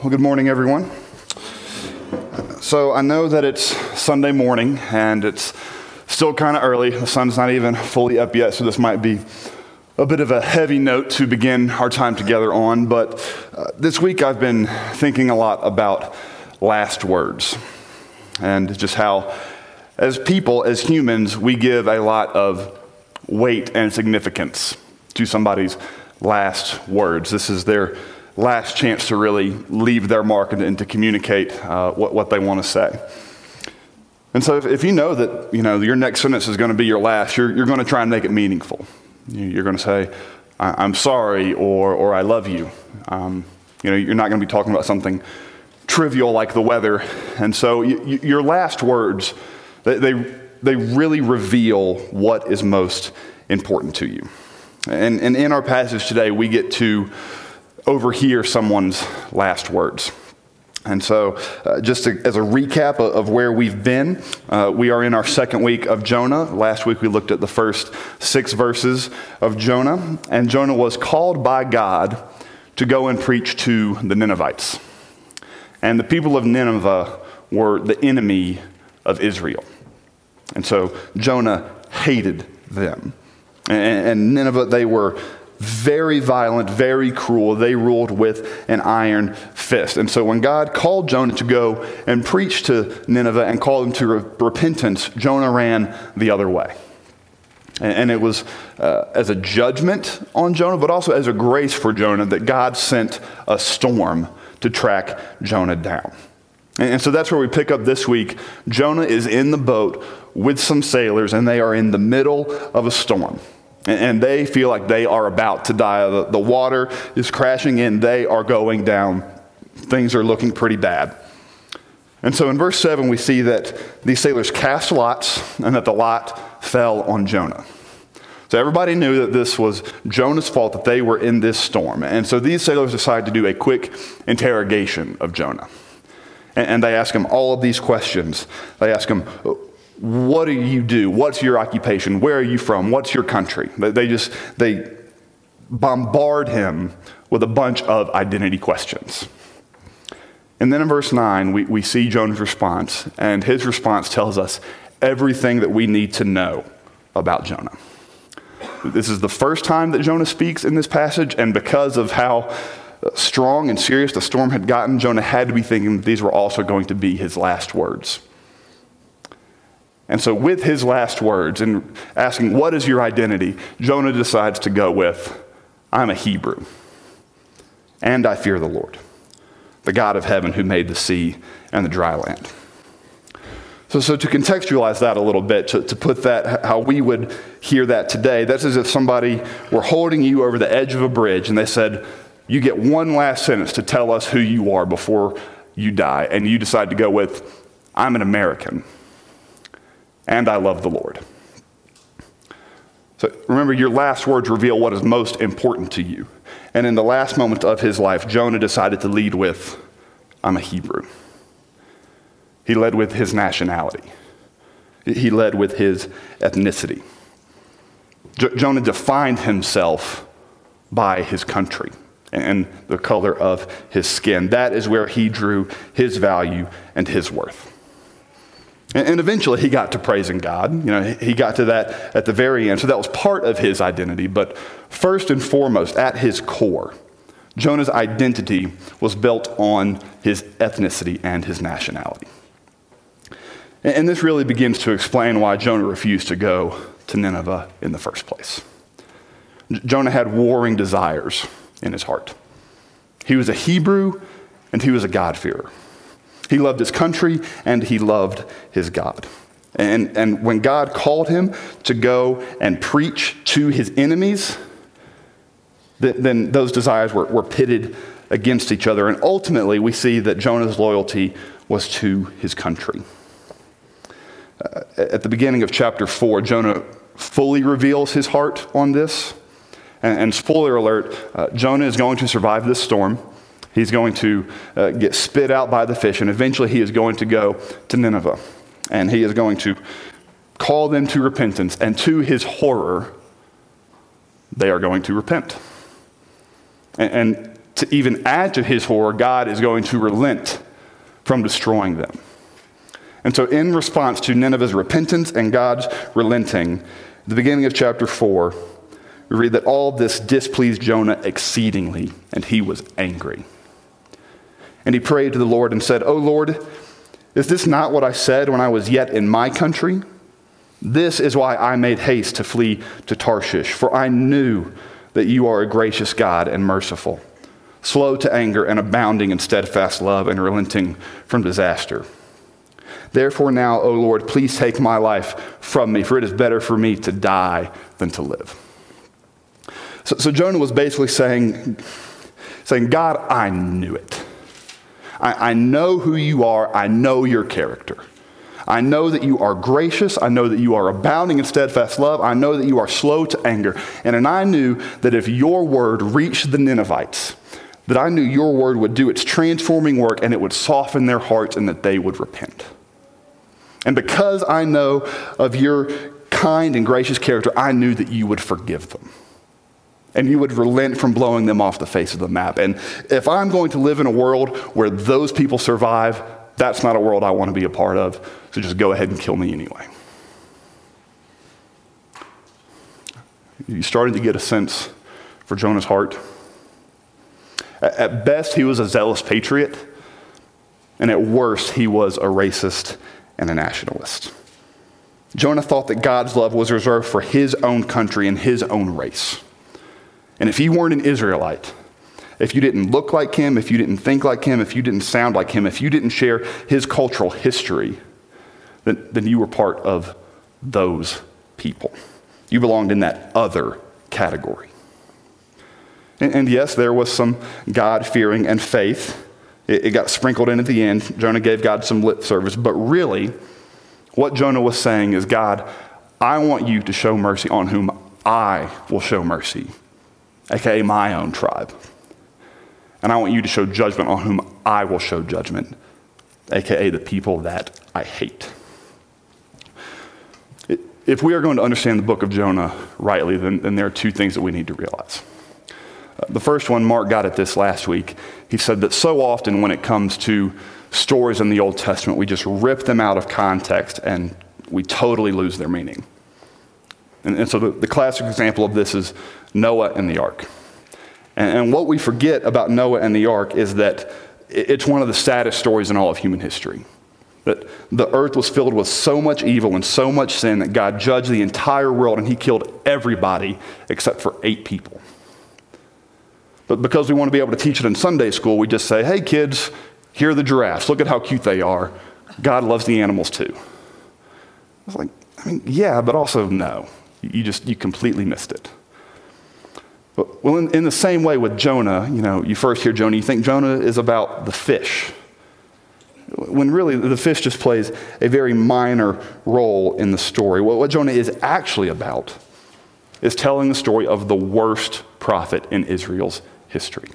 Well, good morning, everyone. So, I know that it's Sunday morning and it's still kind of early. The sun's not even fully up yet, so this might be a bit of a heavy note to begin our time together on. But uh, this week I've been thinking a lot about last words and just how, as people, as humans, we give a lot of weight and significance to somebody's last words. This is their last chance to really leave their mark and, and to communicate uh, what, what they want to say. And so if, if, you know that you know, your next sentence is going to be your last, you're, you're going to try and make it meaningful. You're going to say, I'm sorry or, or I love you. Um, you know, you're not going to be talking about something trivial like the weather. And so you, you, your last words, they, they, they really reveal what is most important to you. And, and in our passage today, we get to overhear someone's last words. And so, uh, just to, as a recap of, of where we've been, uh, we are in our second week of Jonah. Last week we looked at the first six verses of Jonah, and Jonah was called by God to go and preach to the Ninevites. And the people of Nineveh were the enemy of Israel. And so Jonah hated them. And, and Nineveh, they were very violent, very cruel. They ruled with an iron fist. And so when God called Jonah to go and preach to Nineveh and call them to re- repentance, Jonah ran the other way. And, and it was uh, as a judgment on Jonah, but also as a grace for Jonah that God sent a storm to track Jonah down. And, and so that's where we pick up this week. Jonah is in the boat with some sailors, and they are in the middle of a storm and they feel like they are about to die. The, water is crashing in, they are going down. Things are looking pretty bad. And so in verse 7, we see that these sailors cast lots and that the lot fell on Jonah. So everybody knew that this was Jonah's fault that they were in this storm. And so these sailors decide to do a quick interrogation of Jonah. And, and they ask him all of these questions. They ask him, what do you do? What's your occupation? Where are you from? What's your country? They just, they bombard him with a bunch of identity questions. And then in verse 9, we, we see Jonah's response, and his response tells us everything that we need to know about Jonah. This is the first time that Jonah speaks in this passage, and because of how strong and serious the storm had gotten, Jonah had to be thinking that these were also going to be his last words. And so, with his last words and asking, What is your identity? Jonah decides to go with, I'm a Hebrew, and I fear the Lord, the God of heaven who made the sea and the dry land. So, so to contextualize that a little bit, to, to put that how we would hear that today, that's as if somebody were holding you over the edge of a bridge and they said, You get one last sentence to tell us who you are before you die. And you decide to go with, I'm an American and I love the Lord. So remember, your last words reveal what is most important to you. And in the last moment of his life, Jonah decided to lead with, I'm a Hebrew. He led with his nationality, he led with his ethnicity. Jonah defined himself by his country and the color of his skin. That is where he drew his value and his worth. And eventually he got to praising God. You know, he got to that at the very end. So that was part of his identity. But first and foremost, at his core, Jonah's identity was built on his ethnicity and his nationality. And this really begins to explain why Jonah refused to go to Nineveh in the first place. Jonah had warring desires in his heart. He was a Hebrew and he was a God-fearer. He loved his country and he loved his God. And, and when God called him to go and preach to his enemies, then those desires were, were pitted against each other. And ultimately, we see that Jonah's loyalty was to his country. Uh, at the beginning of chapter 4, Jonah fully reveals his heart on this. And, and spoiler alert, uh, Jonah is going to survive this storm. He's going to uh, get spit out by the fish, and eventually he is going to go to Nineveh. And he is going to call them to repentance. And to his horror, they are going to repent. And, and to even add to his horror, God is going to relent from destroying them. And so, in response to Nineveh's repentance and God's relenting, the beginning of chapter 4, we read that all this displeased Jonah exceedingly, and he was angry. And he prayed to the Lord and said, O Lord, is this not what I said when I was yet in my country? This is why I made haste to flee to Tarshish, for I knew that you are a gracious God and merciful, slow to anger and abounding in steadfast love and relenting from disaster. Therefore, now, O Lord, please take my life from me, for it is better for me to die than to live. So, so Jonah was basically saying, saying, God, I knew it. I, I know who you are, I know your character. I know that you are gracious. I know that you are abounding in steadfast love. I know that you are slow to anger. And, and I knew that if your word reached the Ninevites, that I knew your word would do its transforming work and it would soften their hearts and that they would repent. And because I know of your kind and gracious character, I knew that you would forgive them. And you would relent from blowing them off the face of the map. And if I'm going to live in a world where those people survive, that's not a world I want to be a part of. So just go ahead and kill me anyway. You started to get a sense for Jonah's heart. At best, he was a zealous patriot. And at worst, he was a racist and a nationalist. Jonah thought that God's love was reserved for his own country and his own race. And if you weren't an Israelite, if you didn't look like him, if you didn't think like him, if you didn't sound like him, if you didn't share his cultural history, then, then you were part of those people. You belonged in that other category. And, and yes, there was some God fearing and faith it, it got sprinkled in at the end. Jonah gave God some lip service. But really, what Jonah was saying is God, I want you to show mercy on whom I will show mercy, aka my own tribe. And I want you to show judgment on whom I will show judgment, aka the people that I hate. If we are going to understand the book of Jonah rightly, then, then there are two things that we need to realize. Uh, the first one, Mark got at this last week. He said that so often when it comes to stories in the Old Testament, we just rip them out of context and we totally lose their meaning. And, and so the, the, classic example of this is Noah and the ark. And, and what we forget about Noah and the ark is that it's one of the saddest stories in all of human history. That the earth was filled with so much evil and so much sin that God judged the entire world and he killed everybody except for eight people. But because we want to be able to teach it in Sunday school, we just say, hey, kids, here are the giraffes. Look at how cute they are. God loves the animals too. I was like, I mean, yeah, but also no. You just, you completely missed it. Well, in, in the same way with Jonah, you know, you first hear Jonah, you think Jonah is about the fish. When really the fish just plays a very minor role in the story. What, what Jonah is actually about is telling the story of the worst prophet in Israel's history.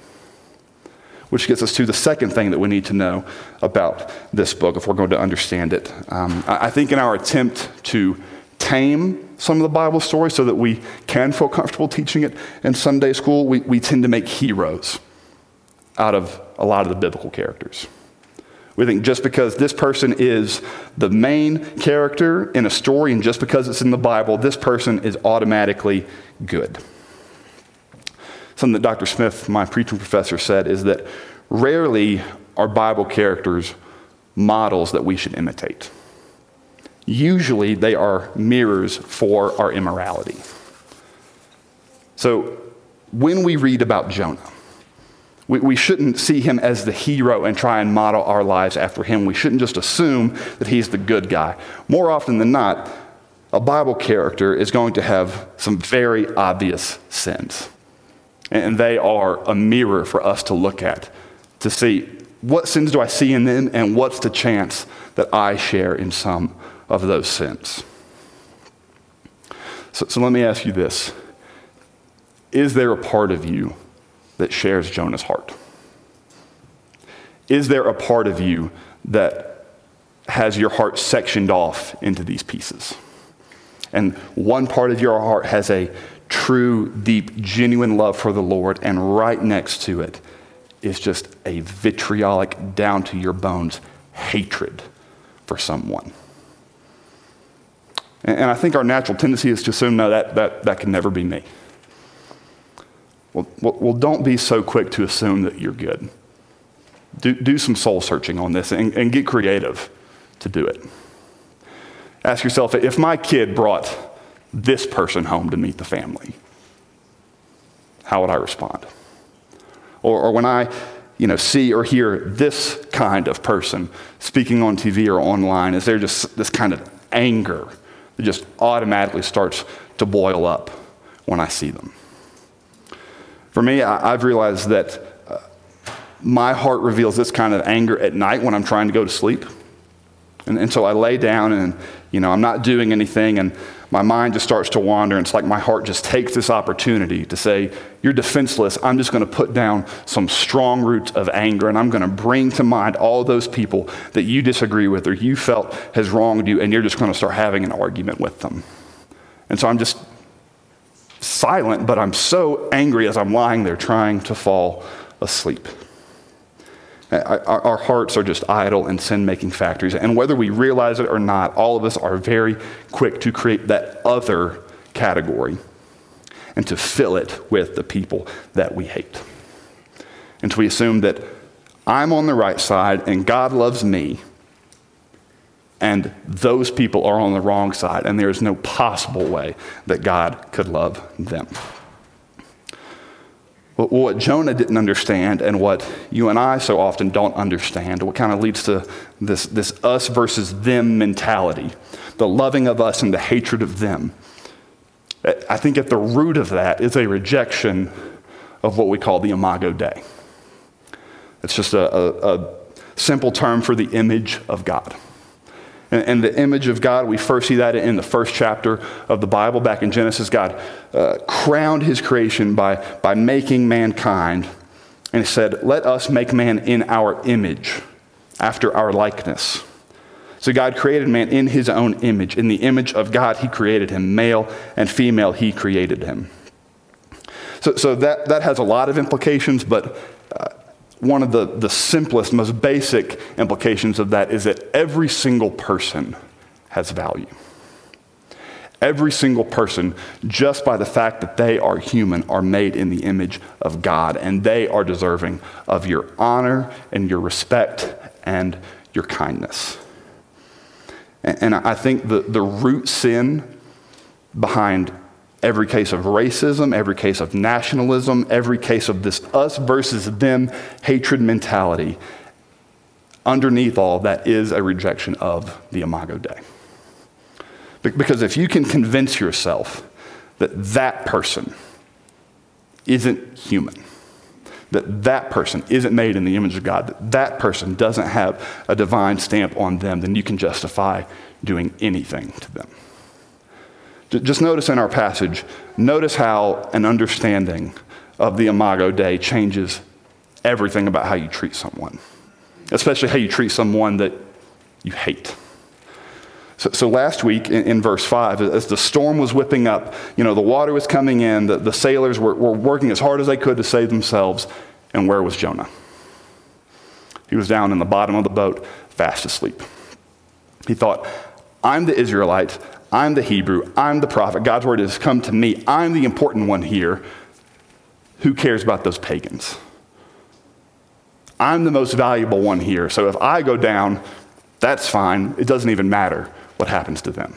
Which gets us to the second thing that we need to know about this book if we're going to understand it. Um, I think in our attempt to tame some of the Bible stories so that we can feel comfortable teaching it in Sunday school, we, we tend to make heroes out of a lot of the biblical characters. We think just because this person is the main character in a story and just because it's in the Bible, this person is automatically good. Something that Dr. Smith, my preaching professor, said is that rarely are Bible characters models that we should imitate. Usually they are mirrors for our immorality. So when we read about Jonah, we, we shouldn't see him as the hero and try and model our lives after him. We shouldn't just assume that he's the good guy. More often than not, a Bible character is going to have some very obvious sins. And they are a mirror for us to look at to see what sins do I see in them and what's the chance that I share in some of those sins. So, so let me ask you this Is there a part of you that shares Jonah's heart? Is there a part of you that has your heart sectioned off into these pieces? And one part of your heart has a true, deep, genuine love for the Lord, and right next to it is just a vitriolic, down to your bones hatred for someone. And I think our natural tendency is to assume, no, that, that, that can never be me. Well, well, don't be so quick to assume that you're good. Do, do some soul searching on this and, and get creative to do it. Ask yourself if my kid brought this person home to meet the family, how would I respond? Or, or when I you know, see or hear this kind of person speaking on TV or online, is there just this kind of anger that just automatically starts to boil up when I see them? For me, I, have realized that uh, my heart reveals this kind of anger at night when I'm trying to go to sleep. And, and so I lay down and, you know, I'm not doing anything and my mind just starts to wander. And it's like my heart just takes this opportunity to say, You're defenseless. I'm just going to put down some strong roots of anger and I'm going to bring to mind all those people that you disagree with or you felt has wronged you and you're just going to start having an argument with them. And so I'm just silent, but I'm so angry as I'm lying there trying to fall asleep. Our hearts are just idol and sin making factories. And whether we realize it or not, all of us are very quick to create that other category and to fill it with the people that we hate. And so we assume that I'm on the right side and God loves me, and those people are on the wrong side, and there is no possible way that God could love them. What Jonah didn't understand and what you and I so often don't understand, what kind of leads to this, this us versus them mentality, the loving of us and the hatred of them. I think at the root of that is a rejection of what we call the imago Dei. It's just a, a, a simple term for the image of God and, and, the image of God. We first see that in the first chapter of the Bible, back in Genesis. God uh, crowned his creation by, by making mankind. And he said, Let us make man in our image, after our likeness. So God created man in his own image. In the image of God, he created him. Male and female, he created him. So, so that, that has a lot of implications, but uh, one of the, the simplest, most basic implications of that is that every single person has value. Every single person, just by the fact that they are human, are made in the image of God, and they are deserving of your honor and your respect and your kindness. And, and I think the, the root sin behind every case of racism, every case of nationalism, every case of this us versus them hatred mentality. Underneath all that is a rejection of the Imago Dei. Because if you can convince yourself that that person isn't human, that that person isn't made in the image of God, that that person doesn't have a divine stamp on them, then you can justify doing anything to them. Just notice in our passage, notice how an understanding of the Imago Dei changes everything about how you treat someone, especially how you treat someone that you hate. So, so last week in, in, verse 5, as the storm was whipping up, you know, the water was coming in, the, the sailors were, were working as hard as they could to save themselves. And where was Jonah? He was down in the bottom of the boat, fast asleep. He thought, I'm the Israelite. I'm the Hebrew. I'm the prophet. God's word has come to me. I'm the important one here. Who cares about those pagans? I'm the most valuable one here. So if I go down, that's fine. It doesn't even matter what happens to them.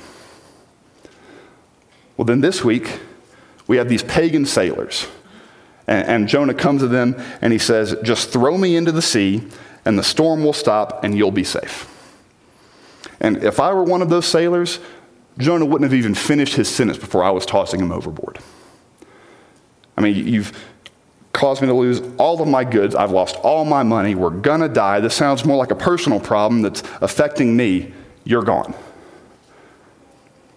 Well, then this week, we have these pagan sailors. And, and, Jonah comes to them and he says, Just throw me into the sea, and the storm will stop, and you'll be safe. And if I were one of those sailors, Jonah wouldn't have even finished his sentence before I was tossing him overboard. I mean, you've caused me to lose all of my goods. I've lost all my money. We're going to die. This sounds more like a personal problem that's affecting me. You're gone.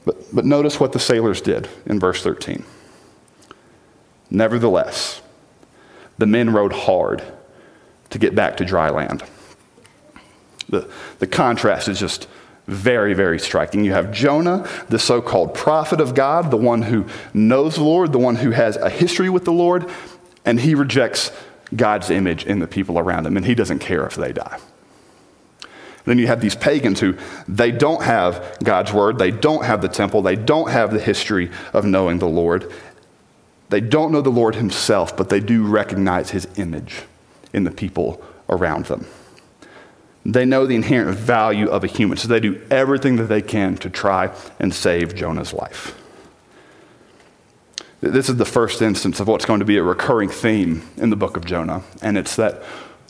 But, but notice what the sailors did in verse 13. Nevertheless, the men rowed hard to get back to dry land. The, the contrast is just very, very striking. You have Jonah, the so called prophet of God, the one who knows the Lord, the one who has a history with the Lord, and he rejects God's image in the people around him, and he doesn't care if they die. Then you have these pagans who they don't have God's word, they don't have the temple, they don't have the history of knowing the Lord. They don't know the Lord himself, but they do recognize his image in the people around them. They know the inherent value of a human, so they do everything that they can to try and save Jonah's life. This is the first instance of what's going to be a recurring theme in the book of Jonah, and it's that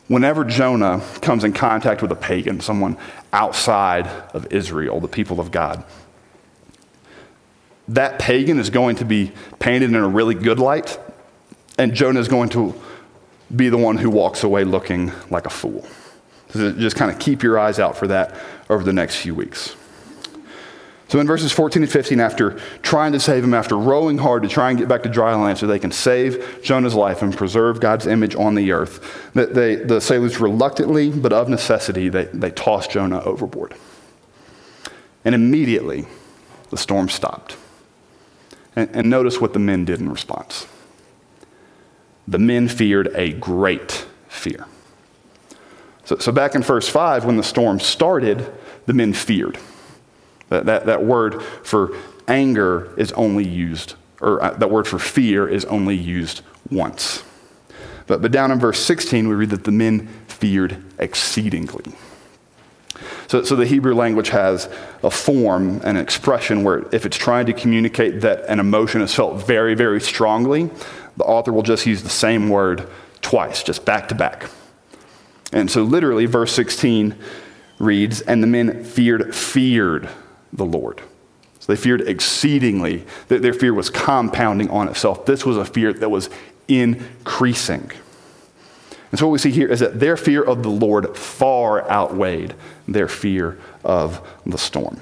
whenever Jonah comes in contact with a pagan, someone outside of Israel, the people of God, that pagan is going to be painted in a really good light, and Jonah is going to be the one who walks away looking like a fool. So just kind of keep your eyes out for that over the next few weeks. So in verses 14 and 15, after trying to save him, after rowing hard to try and get back to dry land so they can save Jonah's life and preserve God's image on the earth, that they, the sailors reluctantly, but of necessity, they, they tossed Jonah overboard. And immediately, the storm stopped. And, and notice what the men did in response. The men feared a great fear. So, so back in verse 5, when the storm started, the men feared. That, that, that word for anger is only used, or uh, that word for fear is only used once. But, but down in verse 16, we read that the men feared exceedingly. So, so the Hebrew language has a form, an expression where if it's trying to communicate that an emotion is felt very, very strongly, the author will just use the same word twice, just back to back. And so, literally, verse 16 reads, And the men feared, feared the Lord. So they feared exceedingly. Their fear was compounding on itself. This was a fear that was increasing. And so, what we see here is that their fear of the Lord far outweighed their fear of the storm.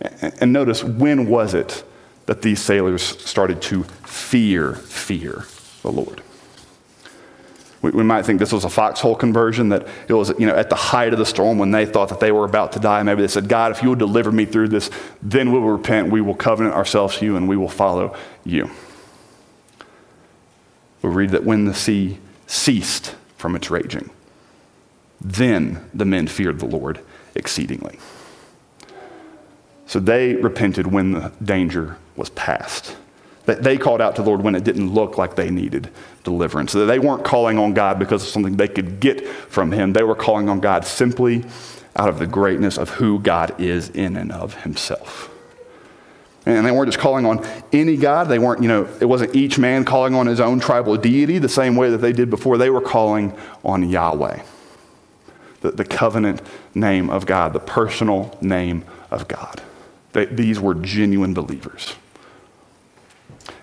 And notice, when was it that these sailors started to fear, fear the Lord? We, we, might think this was a foxhole conversion, that it was you know, at the height of the storm when they thought that they were about to die. Maybe they said, God, if you will deliver me through this, then we will repent, we will covenant ourselves to you, and we will follow you. We read that when the sea ceased from its raging, then the men feared the Lord exceedingly. So they repented when the danger was past. They called out to the Lord when it didn't look like they needed deliverance. They weren't calling on God because of something they could get from Him. They were calling on God simply out of the greatness of who God is in and of Himself. And they weren't just calling on any God. They weren't, you know, it wasn't each man calling on his own tribal deity the same way that they did before. They were calling on Yahweh, the, the covenant name of God, the personal name of God. They, these were genuine believers.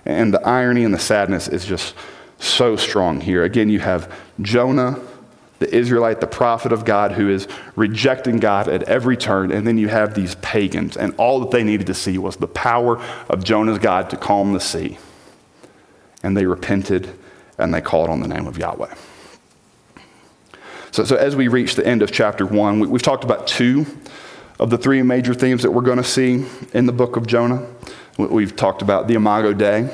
And the irony and the sadness is just so strong here. Again, you have Jonah, the Israelite, the prophet of God, who is rejecting God at every turn. And then you have these pagans, and all that they needed to see was the power of Jonah's God to calm the sea. And they repented and they called on the name of Yahweh. So, so as we reach the end of chapter one, we, we've talked about two of the three major themes that we're going to see in the book of Jonah. We've talked about the Imago Dei,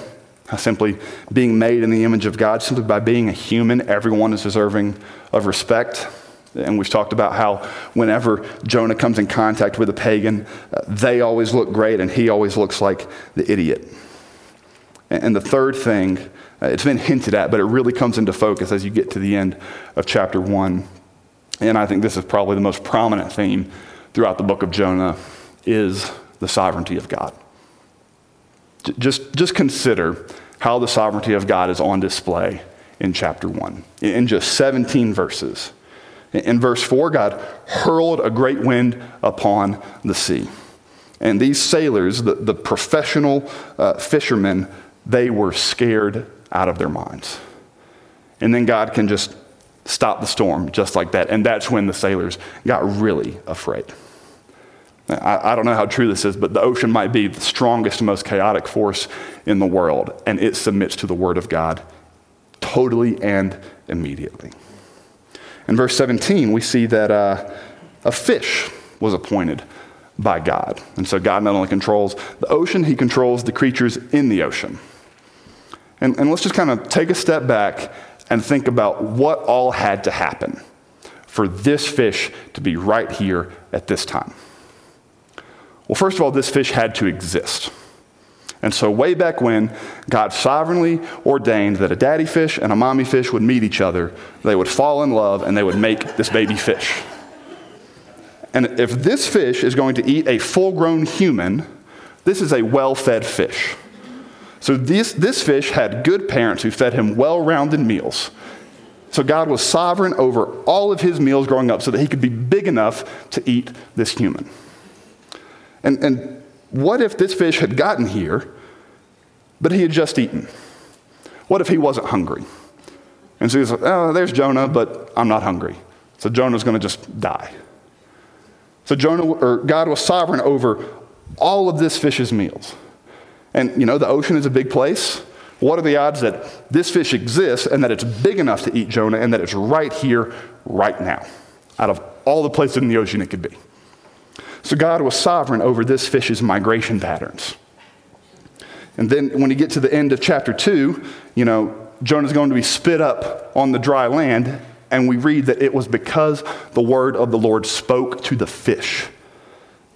simply being made in the image of God, simply by being a human, everyone is deserving of respect. And we've talked about how whenever Jonah comes in contact with a pagan, uh, they always look great and he always looks like the idiot. And the third thing, uh, it's been hinted at, but it really comes into focus as you get to the end of chapter one. And I think this is probably the most prominent theme throughout the book of Jonah is the sovereignty of God. Just, just consider how the sovereignty of God is on display in chapter 1, in just 17 verses. In verse 4, God hurled a great wind upon the sea. And these sailors, the, the professional uh, fishermen, they were scared out of their minds. And then God can just stop the storm just like that. And that's when the sailors got really afraid. I, I, don't know how true this is, but the ocean might be the strongest, most chaotic force in the world, and it submits to the Word of God totally and immediately. In verse 17, we see that uh, a fish was appointed by God. And so God not only controls the ocean, He controls the creatures in the ocean. And, and let's just kind of take a step back and think about what all had to happen for this fish to be right here at this time. Well, first of all, this fish had to exist. And so, way back when, God sovereignly ordained that a daddy fish and a mommy fish would meet each other, they would fall in love, and they would make this baby fish. And if this fish is going to eat a full grown human, this is a well fed fish. So, this, this fish had good parents who fed him well rounded meals. So, God was sovereign over all of his meals growing up so that he could be big enough to eat this human. And, and what if this fish had gotten here, but he had just eaten? What if he wasn't hungry? And so he's like, oh, there's Jonah, but I'm not hungry. So Jonah's going to just die. So Jonah, or God was sovereign over all of this fish's meals. And you know, the ocean is a big place. What are the odds that this fish exists and that it's big enough to eat Jonah and that it's right here, right now, out of all the places in the ocean it could be? So God was sovereign over this fish's migration patterns. And then when you get to the end of chapter 2, you know, Jonah's going to be spit up on the dry land, and we read that it was because the word of the Lord spoke to the fish.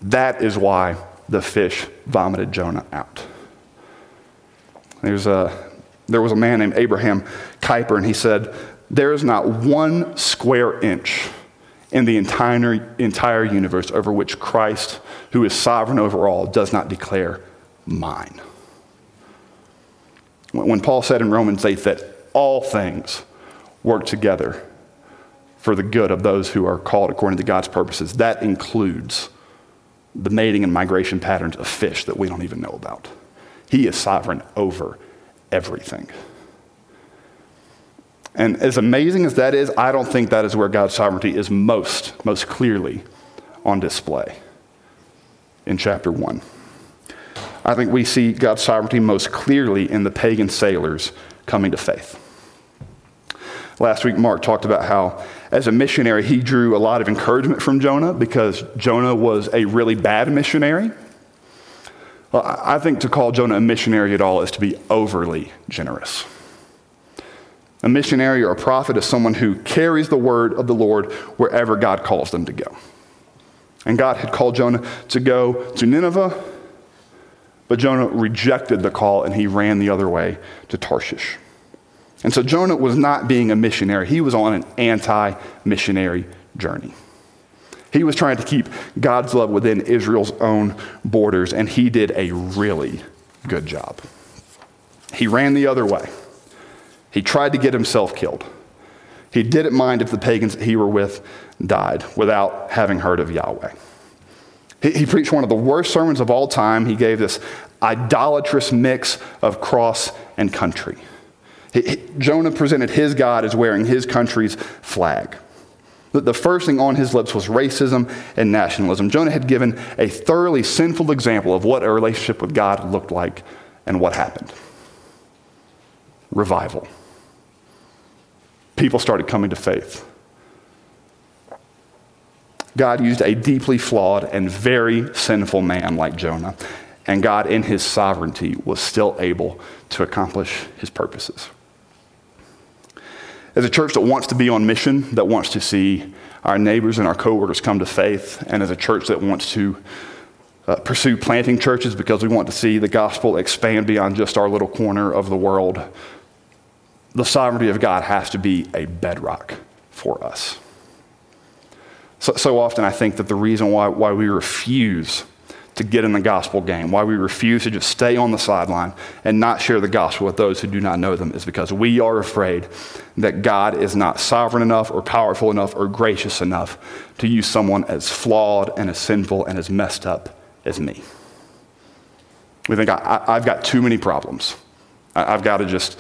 That is why the fish vomited Jonah out. There's a, there was a man named Abraham Kuyper, and he said, There is not one square inch in the entire, entire universe over which Christ, who is sovereign over all, does not declare mine. When Paul said in Romans 8 that all things work together for the good of those who are called according to God's purposes, that includes the mating and migration patterns of fish that we don't even know about. He is sovereign over everything. And as amazing as that is, I don't think that is where God's sovereignty is most, most clearly on display in chapter 1. I think we see God's sovereignty most clearly in the pagan sailors coming to faith. Last week, Mark talked about how, as a missionary, he drew a lot of encouragement from Jonah because Jonah was a really bad missionary. Well, I think to call Jonah a missionary at all is to be overly generous. A missionary or a prophet is someone who carries the word of the Lord wherever God calls them to go. And God had called Jonah to go to Nineveh, but Jonah rejected the call and he ran the other way to Tarshish. And so Jonah was not being a missionary, he was on an anti missionary journey. He was trying to keep God's love within Israel's own borders, and he did a really good job. He ran the other way. He tried to get himself killed. He didn't mind if the pagans he were with died without having heard of Yahweh. He, he preached one of the worst sermons of all time. He gave this idolatrous mix of cross and country. He, he, Jonah presented his God as wearing his country's flag. The first thing on his lips was racism and nationalism. Jonah had given a thoroughly sinful example of what a relationship with God looked like and what happened revival people started coming to faith. God used a deeply flawed and very sinful man like Jonah, and God, in his sovereignty, was still able to accomplish his purposes. As a church that wants to be on mission, that wants to see our neighbors and our coworkers come to faith, and as a church that wants to uh, pursue planting churches because we want to see the gospel expand beyond just our little corner of the world, the sovereignty of God has to be a bedrock for us. So, so often, I think that the reason why, why we refuse to get in the gospel game, why we refuse to just stay on the sideline and not share the gospel with those who do not know them, is because we are afraid that God is not sovereign enough or powerful enough or gracious enough to use someone as flawed and as sinful and as messed up as me. We think I, have got too many problems. I, I've got to just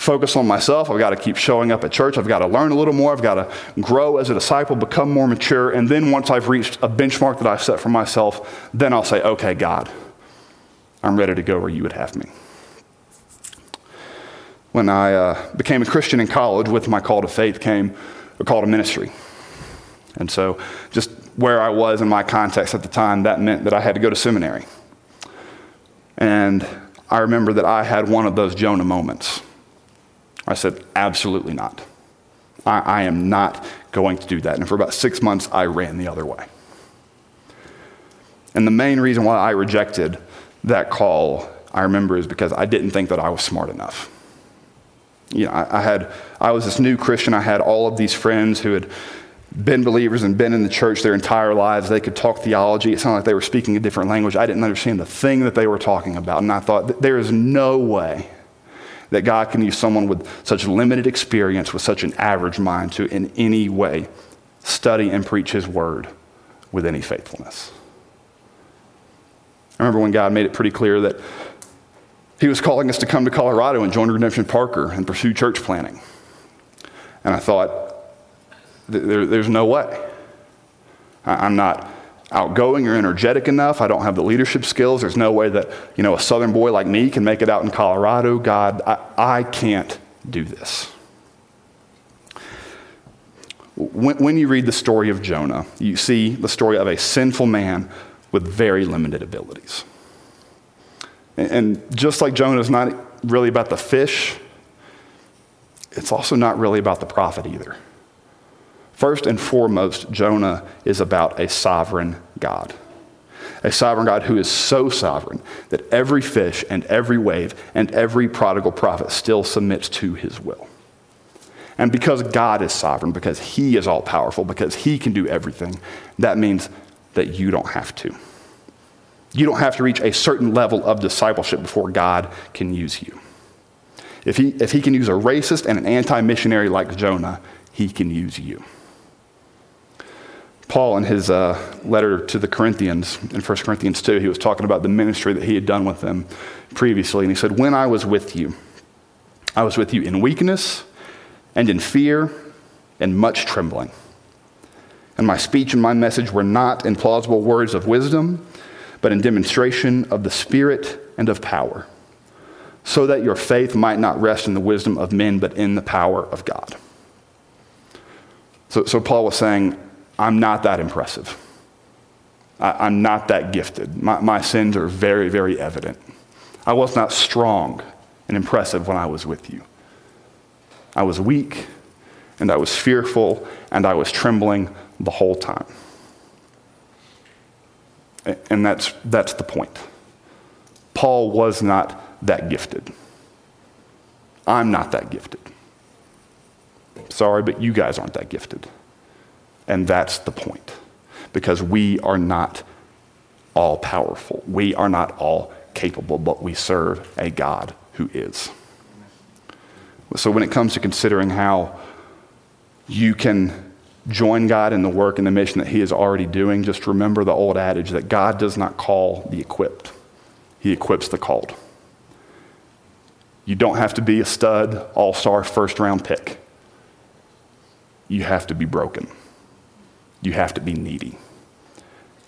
focus on myself. I've got to keep showing up at church. I've got to learn a little more. I've got to grow as a disciple, become more mature. And then once I've reached a benchmark that I've set for myself, then I'll say, okay, God, I'm ready to go where you would have me. When I uh, became a Christian in college, with my call to faith came a call to ministry. And so, just where I was in my context at the time, that meant that I had to go to seminary. And I remember that I had one of those Jonah moments I said, Absolutely not. I, I am not going to do that. And for about six months, I ran the other way. And the main reason why I rejected that call, I remember, is because I didn't think that I was smart enough. You know, I, I had, I was this new Christian. I had all of these friends who had been believers and been in the church their entire lives. They could talk theology. It sounded like they were speaking a different language. I didn't understand the thing that they were talking about. And I thought, there is no way that God can use someone with such limited experience, with such an average mind, to in any way study and preach His word with any faithfulness. I remember when God made it pretty clear that He was calling us to come to Colorado and join Redemption Parker and pursue church planting. And I thought, there, there's no way. I'm not outgoing or energetic enough. I don't have the leadership skills. There's no way that, you know, a southern boy like me can make it out in Colorado. God, I, I can't do this. When, when you read the story of Jonah, you see the story of a sinful man with very limited abilities. And, just like Jonah is not really about the fish, it's also not really about the prophet either. First and foremost, Jonah is about a sovereign God. A sovereign God who is so sovereign that every fish and every wave and every prodigal prophet still submits to his will. And because God is sovereign, because he is all powerful, because he can do everything, that means that you don't have to. You don't have to reach a certain level of discipleship before God can use you. If he, if he can use a racist and an anti missionary like Jonah, he can use you. Paul, in his uh, letter to the Corinthians, in 1 Corinthians 2, he was talking about the ministry that he had done with them previously. And he said, When I was with you, I was with you in weakness and in fear and much trembling. And my speech and my message were not in plausible words of wisdom, but in demonstration of the Spirit and of power, so that your faith might not rest in the wisdom of men, but in the power of God. So, so Paul was saying, I'm not that impressive. I, am not that gifted. My, my sins are very, very evident. I was not strong and impressive when I was with you. I was weak, and I was fearful, and I was trembling the whole time. And that's, that's the point. Paul was not that gifted. I'm not that gifted. Sorry, but you guys aren't that gifted. And that's the point. Because we are not all powerful, we are not all capable, but we serve a God who is. So when it comes to considering how you can join God in the work and the mission that He is already doing, just remember the old adage that God does not call the equipped, He equips the called. You don't have to be a stud, all star, first round pick. You have to be broken you have to be needy.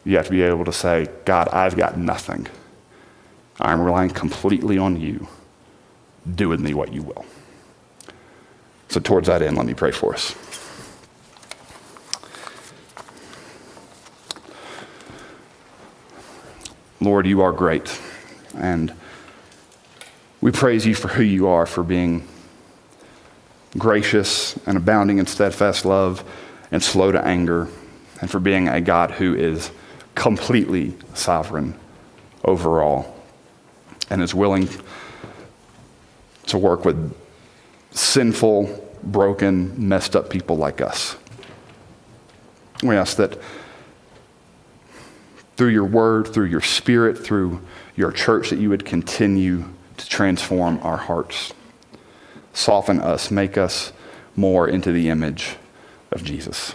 You have to be able to say, God, I've got nothing. I'm relying completely on you. Do with me what you will. So, towards that end, let me pray for us. Lord, you are great. And we praise you for who you are, for being gracious and abounding in steadfast love and slow to anger and for being a God who is completely sovereign over all and is willing to work with sinful, broken, messed up people like us. We ask that through your word, through your spirit, through your church, that you would continue to transform our hearts, soften us, make us more into the image of Jesus.